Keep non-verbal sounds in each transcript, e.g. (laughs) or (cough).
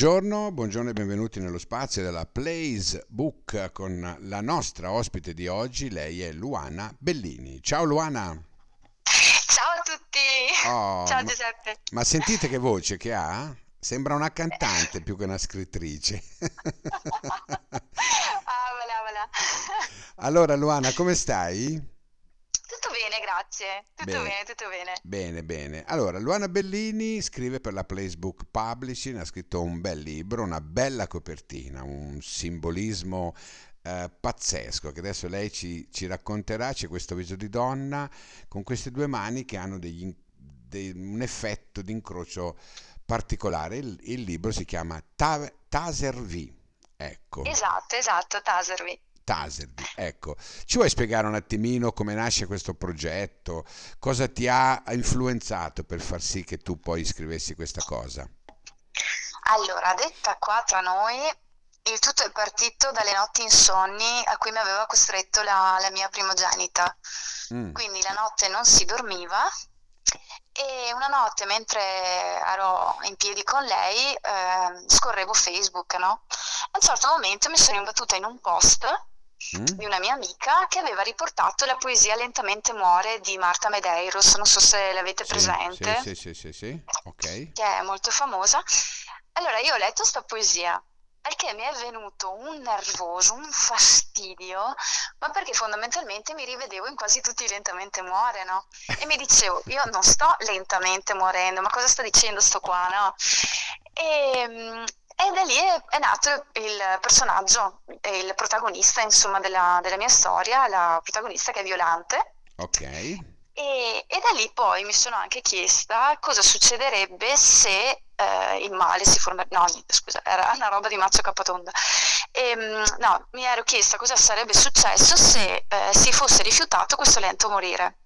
Buongiorno, buongiorno e benvenuti nello spazio della Plays Book con la nostra ospite di oggi, lei è Luana Bellini. Ciao Luana! Ciao a tutti! Oh, Ciao ma, Giuseppe! ma sentite che voce che ha? Sembra una cantante più che una scrittrice. (laughs) Ah, voilà, voilà. Allora Luana, come stai? Tutto bene, grazie. Tutto Bene, bene, tutto bene. bene, bene. Allora, Luana Bellini scrive per la Placebook Publishing, ha scritto un bel libro, una bella copertina, un simbolismo eh, pazzesco che adesso lei ci, ci racconterà. C'è questo viso di donna con queste due mani che hanno degli dei- un effetto di incrocio particolare. Il, il libro si chiama Ta- Taservi. Ecco. Esatto, esatto, Taservi. Taservi, ecco. Ci vuoi spiegare un attimino come nasce questo progetto? Cosa ti ha influenzato per far sì che tu poi scrivessi questa cosa? Allora, detta qua tra noi, il tutto è partito dalle notti insonni a cui mi aveva costretto la, la mia primogenita. Mm, Quindi la notte non si dormiva e una notte mentre ero in piedi con lei, ehm, scorrevo Facebook, no? A un certo momento mi sono imbattuta in un post mm? di una mia amica che aveva riportato la poesia Lentamente muore di Marta Medeiros, non so se l'avete Sì, sì, presente, sì, sì, sì, sì, ok. che è molto famosa. Allora io ho letto sta poesia, che mi è venuto un nervoso, un fastidio, ma perché fondamentalmente mi rivedevo in quasi tutti Lentamente muore, no? E mi dicevo, io non sto lentamente morendo, ma cosa sta dicendo sto qua, no? E, mm, e da lì è, è nato il personaggio, il protagonista, insomma, della, della mia storia, la protagonista che è Violante. Ok. E, e da lì poi mi sono anche chiesta cosa succederebbe se eh, il male si formerebbe. No, niente, scusa, era una roba di Mazzo Capatonda. Ehm, no, mi ero chiesta cosa sarebbe successo se eh, si fosse rifiutato questo lento morire.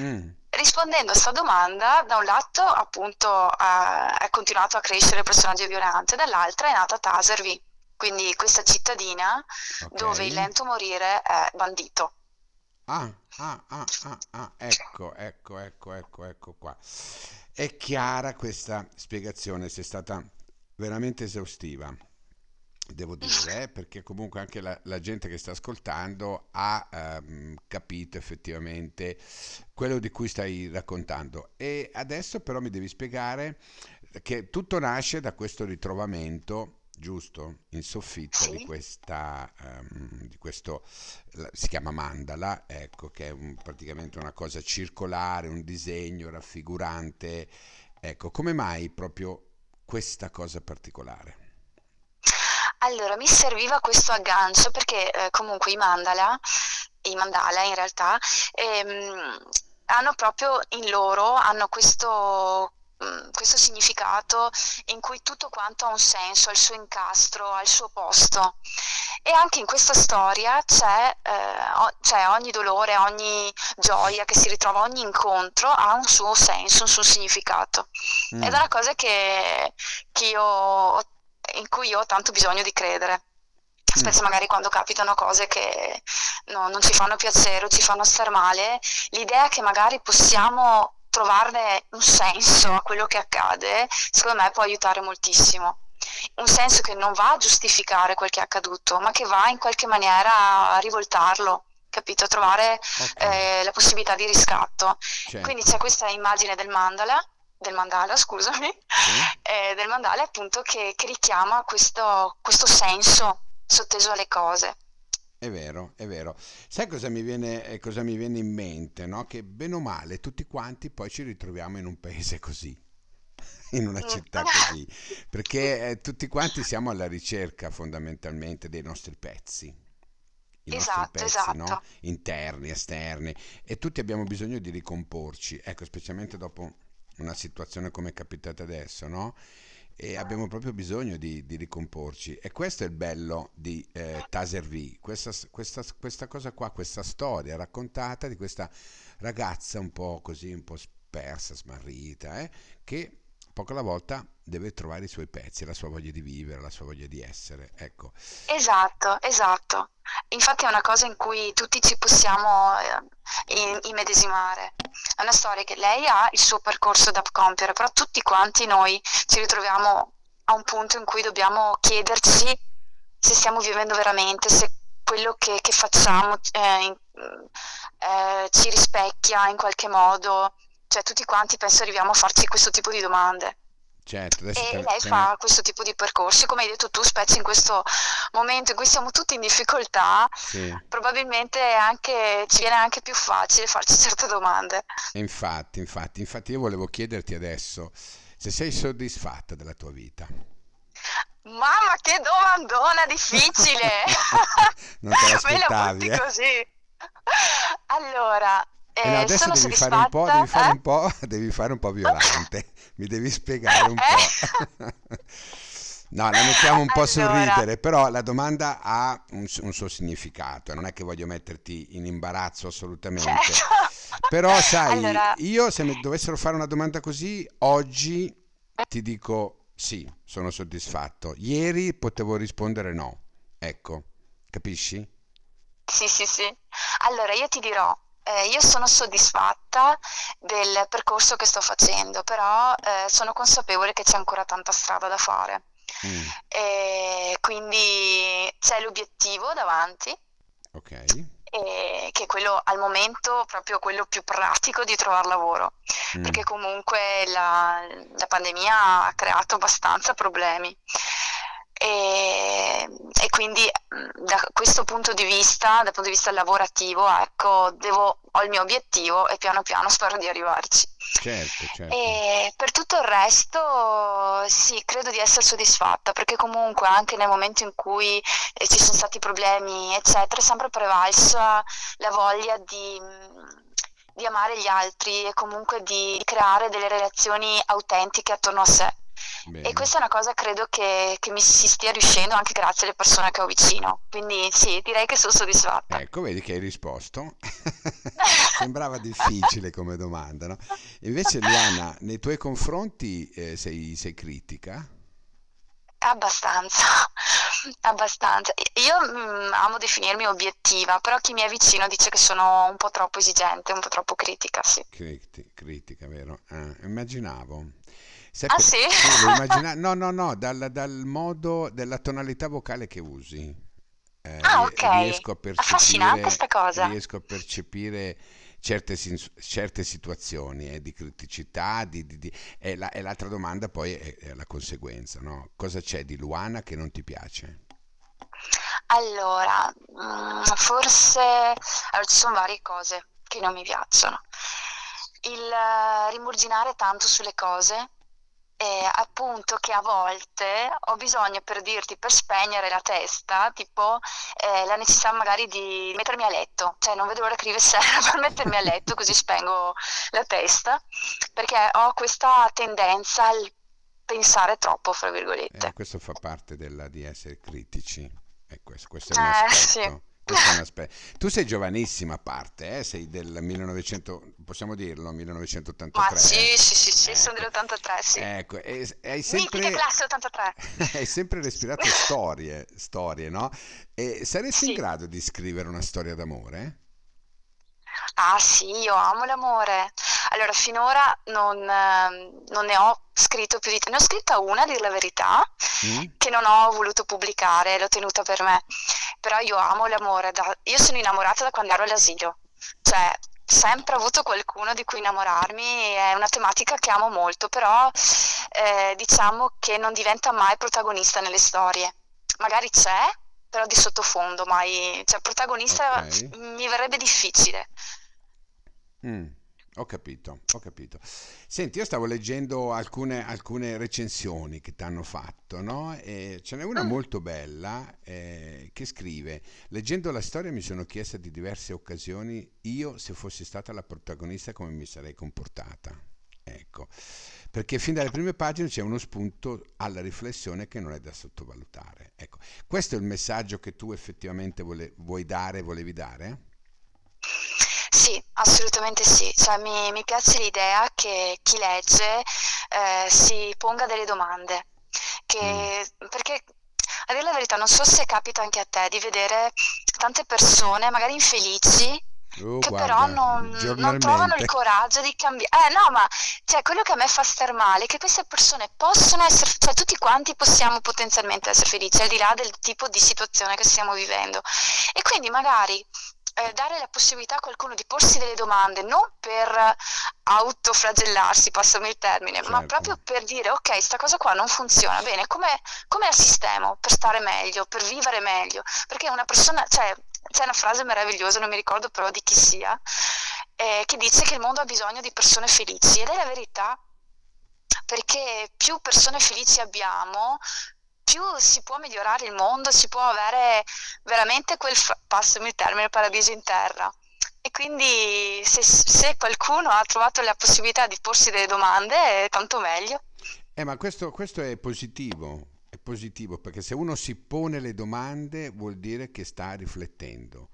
Mm, Rispondendo a questa domanda, da un lato appunto ha- è continuato a crescere il personaggio violante, dall'altra è nata Taservi, quindi questa cittadina dove il lento morire è bandito. Ah, ah, ah, ah, ah, ecco, ecco, ecco, ecco, ecco qua. È chiara questa spiegazione, sei stata veramente esaustiva. Devo dire, eh, perché comunque anche la, la gente che sta ascoltando ha ehm, capito effettivamente quello di cui stai raccontando. E adesso però mi devi spiegare che tutto nasce da questo ritrovamento, giusto, in soffitta di Sì. questa, ehm, di questo, si chiama mandala, ecco, che è un- praticamente una cosa circolare, un disegno raffigurante. Ecco, come mai proprio questa cosa particolare? Allora, mi serviva questo aggancio perché eh, comunque i mandala, i mandala in realtà, ehm, hanno proprio in loro, hanno questo, mm, questo significato in cui tutto quanto ha un senso, ha il suo incastro, ha il suo posto. E anche in questa storia c'è, eh, c'è ogni dolore, ogni gioia che si ritrova, ogni incontro ha un suo senso, un suo significato. Ed è Mm, una cosa che, che io, ho- in cui io ho tanto bisogno di credere. mm, Specie magari quando capitano cose che no- non ci fanno piacere o ci fanno star male, l'idea che magari possiamo trovarne un senso a quello che accade, secondo me può aiutare moltissimo. Un senso che non va a giustificare quel che è accaduto, ma che va in qualche maniera a rivoltarlo, capito? A trovare ok, eh, la possibilità di riscatto. Quindi c'è questa immagine del mandala, del mandala, scusami, sì. eh, del mandala appunto che, che richiama questo, questo senso sotteso alle cose. È vero, è vero. Sai cosa mi viene, eh, cosa mi viene in mente, no? Che bene o male tutti quanti poi ci ritroviamo in un paese così, (laughs) in una Mm. città così, perché eh, tutti quanti siamo alla ricerca fondamentalmente dei nostri pezzi, i nostri Esatto, pezzi, no? esatto. Interni, esterni, e tutti abbiamo bisogno di ricomporci, ecco, specialmente dopo una situazione come è capitata adesso, no? E abbiamo proprio bisogno di, di ricomporci. E questo è il bello di eh, Taser V, questa, questa, questa cosa qua, questa storia raccontata di questa ragazza un po' così, un po' spersa, smarrita, eh, che poco alla volta deve trovare i suoi pezzi, la sua voglia di vivere, la sua voglia di essere. Ecco. Esatto, esatto. Infatti è una cosa in cui tutti ci possiamo eh, immedesimare. È una storia che lei ha il suo percorso da compiere, però tutti quanti noi ci ritroviamo a un punto in cui dobbiamo chiederci se stiamo vivendo veramente, se quello che, che facciamo eh, in- eh, ci rispecchia in qualche modo. Cioè, tutti quanti penso arriviamo a farci questo tipo di domande. Certo, te E lei te ne- fa questo tipo di percorsi, come hai detto tu, specie in questo momento in cui siamo tutti in difficoltà, Sì, probabilmente anche, ci viene anche più facile farci certe domande. infatti, infatti, infatti io volevo chiederti adesso se sei soddisfatta della tua vita. Mamma, che domandona difficile! (laughs) Non te (laughs) Me la l'aspettavi, butti eh? così. Allora, E no, eh, adesso devi fare un po', devi fare eh? un po', (laughs) devi fare un po' violante. (laughs) Mi devi spiegare un Eh? po'. (laughs) No, la mettiamo un po' sul Allora, ridere, però la domanda ha un, un suo significato, non è che voglio metterti in imbarazzo assolutamente. certo. Però, sai, Allora, io se mi dovessero fare una domanda così, oggi ti dico sì, sono soddisfatto. Ieri potevo rispondere no. Ecco, capisci? sì, sì, sì. Allora, io ti dirò, eh, io sono soddisfatta del percorso che sto facendo, però eh, sono consapevole che c'è ancora tanta strada da fare. Mm, E quindi c'è l'obiettivo davanti, ok. e che è quello al momento proprio quello più pratico di trovare lavoro, perché Mm, comunque la, la pandemia ha creato abbastanza problemi. E quindi mh, da questo punto di vista, dal punto di vista lavorativo, ecco, devo, ho il mio obiettivo e piano piano spero di arrivarci. certo, certo. E per tutto il resto, sì, credo di essere soddisfatta, perché comunque anche nel momento in cui eh, ci sono stati problemi, eccetera, è sempre prevalsa la voglia di, mh, di amare gli altri e comunque di creare delle relazioni autentiche attorno a sé. E Bene. questa è una cosa credo che, che mi si stia riuscendo anche grazie alle persone che ho vicino. Quindi sì, direi che sono soddisfatta. Ecco, vedi che hai risposto. (laughs) Sembrava difficile come domanda, no? Invece, Luana, nei tuoi confronti eh, sei, sei critica? Abbastanza, (laughs) abbastanza. Io mm, amo definirmi obiettiva, però chi mi è vicino dice che sono un po' troppo esigente, un po' troppo critica, sì. Criti- critica, vero? Ah, immaginavo. Sai Ah sì? Immagina... (laughs) No, no, no, dal, dal modo, della tonalità vocale che usi. Eh, Ah, ok. riesco a Affascinante percepire, sta cosa. riesco a percepire certe, certe situazioni eh, di criticità, di, di- di- E, la- e l'altra domanda poi è, è la conseguenza, no? Cosa c'è di Luana che non ti piace? Allora, mm, forse allora, ci sono varie cose che non mi piacciono. Il eh, rimurginare tanto sulle cose, appunto che a volte ho bisogno per dirti, per spegnere la testa, tipo eh, la necessità magari di mettermi a letto, cioè non vedo l'ora che arrivi (laughs) sera per mettermi a letto così spengo la testa, perché ho questa tendenza al pensare troppo, fra Eh, virgolette. questo fa parte della, di essere critici. E questo, questo è un Eh, sì. Tu sei giovanissima a parte, eh? Sei del 1900, possiamo dirlo, Ma 1983, sì, eh? sì, sì, sì, sono Ecco, dell'83, sì. ecco, e, e hai Mitica sempre, classe 83. (laughs) hai sempre respirato (laughs) storie, storie, no? E saresti in Sì. grado di scrivere una storia d'amore? Ah sì, io amo l'amore. Allora, finora non, ehm, non ne ho scritto più di... Ne ho scritta una, a dir la verità, Mm? che non ho voluto pubblicare, l'ho tenuta per me. Però io amo l'amore. da- Io sono innamorata da quando ero all'asilo. Cioè, sempre avuto qualcuno di cui innamorarmi. È una tematica che amo molto, però eh, diciamo che non diventa mai protagonista nelle storie. Magari c'è, però di sottofondo, mai... Cioè, protagonista Ok. mi verrebbe difficile. Mm, ho capito, ho capito. Senti, io stavo leggendo alcune, alcune recensioni che ti hanno fatto, no? E ce n'è una Mm. molto bella eh, che scrive: Leggendo la storia mi sono chiesta di diverse occasioni io, se fossi stata la protagonista, come mi sarei comportata. Ecco, perché fin dalle prime pagine c'è uno spunto alla riflessione che non è da sottovalutare. Ecco, questo è il messaggio che tu effettivamente vole- vuoi dare, volevi dare? Sì, assolutamente sì. Cioè, mi, mi piace l'idea che chi legge eh, si ponga delle domande. Mm, Che, perché, a dire la verità, non so se capita anche a te di vedere tante persone magari infelici Oh, che però guarda, non, non trovano il coraggio di cambiare. Eh no, ma cioè, quello che a me fa star male è che queste persone possono essere, cioè tutti quanti possiamo potenzialmente essere felici, al di là del tipo di situazione che stiamo vivendo. E quindi magari eh, dare la possibilità a qualcuno di porsi delle domande, non per autoflagellarsi, passami il termine, ma Certo. proprio per dire, ok, sta cosa qua non funziona, bene, come, come la sistemo per stare meglio, per vivere meglio? Perché una persona, cioè, c'è una frase meravigliosa, non mi ricordo però di chi sia, eh, che dice che il mondo ha bisogno di persone felici ed è la verità, perché più persone felici abbiamo, più si può migliorare il mondo, si può avere veramente quel, passami il termine, paradiso in terra. E quindi se, se qualcuno ha trovato la possibilità di porsi delle domande, tanto meglio. Eh, ma questo, questo è positivo, positivo perché se uno si pone le domande vuol dire che sta riflettendo.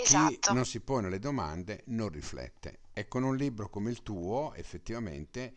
Chi Esatto. non si pone le domande non riflette. E con un libro come il tuo, effettivamente,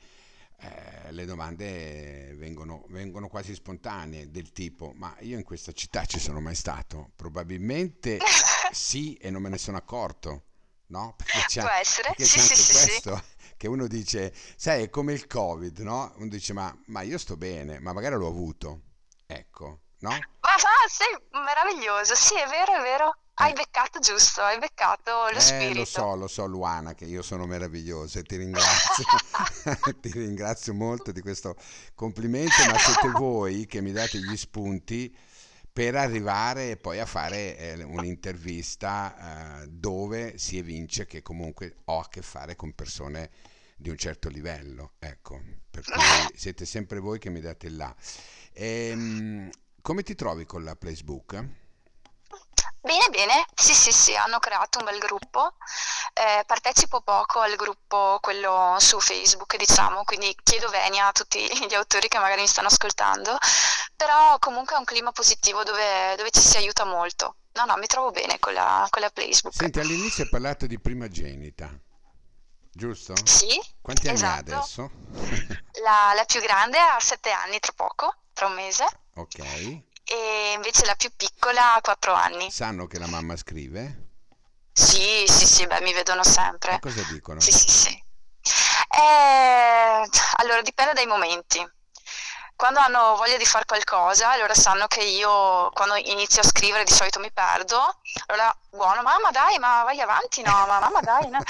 eh, le domande vengono, vengono quasi spontanee, del tipo, ma io in questa città ci sono mai stato? Probabilmente (laughs) sì e non me ne sono accorto, no? Perché (laughs) Può c'è, essere? perché Sì, c'è sì, sì. questo che uno dice, sai, è come il Covid, no? Uno dice, ma, ma io sto bene, ma magari l'ho avuto, ecco, no? Ma va, sei meraviglioso. Sì, è vero, è vero. Hai Eh, beccato giusto, hai beccato lo Eh, lo spirito. so, lo so, Luana, che io sono meraviglioso e ti ringrazio. (laughs) Ti ringrazio molto di questo complimento, ma siete voi che mi date gli spunti per arrivare poi a fare eh, un'intervista eh, dove si evince che comunque ho a che fare con persone di un certo livello. Ecco, per cui (laughs) siete sempre voi che mi date là. Ehm, come ti trovi con la Facebook? Bene, bene, sì, sì, sì, hanno creato un bel gruppo. Eh, partecipo poco al gruppo, quello su Facebook, diciamo, quindi chiedo venia a tutti gli autori che magari mi stanno ascoltando, però comunque è un clima positivo dove, dove ci si aiuta molto. No, no, mi trovo bene con la, con la Facebook. Senti, all'inizio hai parlato di primogenita, giusto? Sì, Quanti anni ha esatto. adesso? La, la più grande ha sette anni tra poco, un mese, Ok. e invece la più piccola ha quattro anni. Sanno che la mamma scrive? Sì, sì, sì, beh, mi vedono E sempre. cosa dicono? Sì, sì, sì. Eh, allora, dipende dai momenti. Quando hanno voglia di fare qualcosa, allora sanno che io, quando inizio a scrivere, di solito mi perdo. Allora, buono, mamma, dai, ma vai avanti, no, ma mamma, dai, no. (laughs)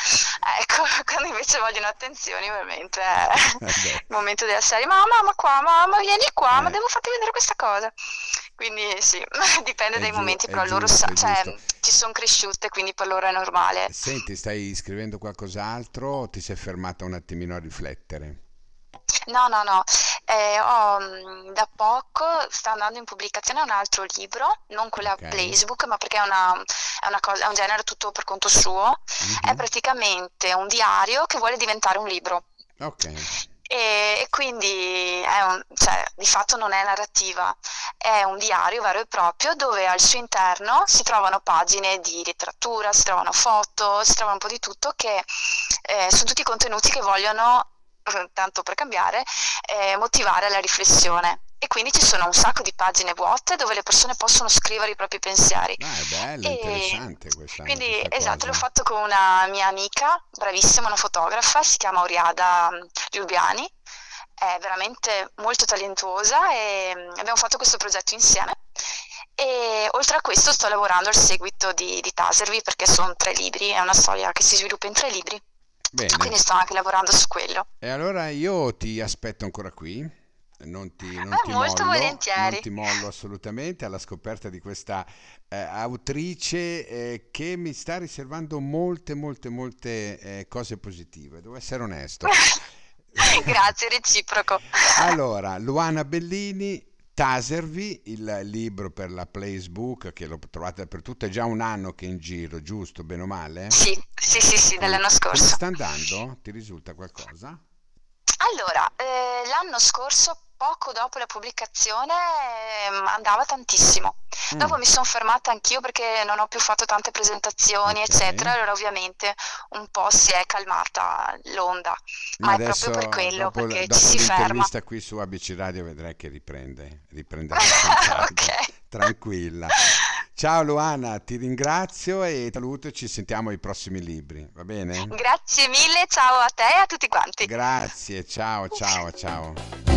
Ecco, (laughs) quando invece vogliono attenzioni, ovviamente è Eh (laughs) il momento della serie, mamma, ma qua, mamma, vieni qua, ma eh, devo farti vedere questa cosa. Quindi sì, dipende è dai giu- momenti, però loro giusto, cioè, ci sono cresciute, quindi per loro è normale. Senti, stai scrivendo qualcos'altro o ti sei fermata un attimino a riflettere? No, no, no, eh, ho, mm, da poco sta andando in pubblicazione un altro libro, non con la Ok. Playbook, ma perché è una, è una cosa, è un genere tutto per conto suo. È Mhm. praticamente un diario che vuole diventare un libro. Ok, E, e quindi è un, cioè, di fatto non è narrativa, è un diario vero e proprio dove al suo interno si trovano pagine di letteratura, si trovano foto, si trova un po' di tutto che eh, sono tutti contenuti che vogliono, tanto per cambiare, eh, motivare alla riflessione. E quindi ci sono un sacco di pagine vuote dove le persone possono scrivere i propri pensieri. ah, è bello, E interessante questa, quindi, questa esatto, l'ho fatto con una mia amica, bravissima, una fotografa, si chiama Oriada Lubiani, è veramente molto talentuosa e abbiamo fatto questo progetto insieme. E oltre a questo sto lavorando al seguito di, di Taservi perché sono tre libri, è una storia che si sviluppa in tre libri, Bene, quindi sto anche lavorando su quello. e allora io ti aspetto ancora qui, non ti, non Ah, ti molto mollo, non volentieri. ti mollo assolutamente alla scoperta di questa eh, autrice eh, che mi sta riservando molte, molte, molte eh, cose positive, devo essere onesto. (laughs) Grazie, reciproco. Allora, Luana Bellini, Taservi, il libro per la Placebook che lo trovate dappertutto, è già un anno che è in giro, giusto, bene o male? Sì, sì, sì, sì, Come, dell'anno come scorso. sta andando? Ti risulta qualcosa? Allora, eh, l'anno scorso, poco dopo la pubblicazione, ehm, andava tantissimo. Dopo Mm, mi sono fermata anch'io perché non ho più fatto tante presentazioni, ok. eccetera, allora ovviamente un po' si è calmata l'onda, Ma ma è proprio per quello, dopo, perché ci dopo si ferma. qui su ABC Radio, vedrai che riprende, riprenderà senz'altro. (laughs) Ok. Tranquilla. Ciao Luana, ti ringrazio e saluto ci sentiamo ai prossimi libri, va bene? Grazie mille, ciao a te e a tutti quanti. Grazie, ciao ciao ciao.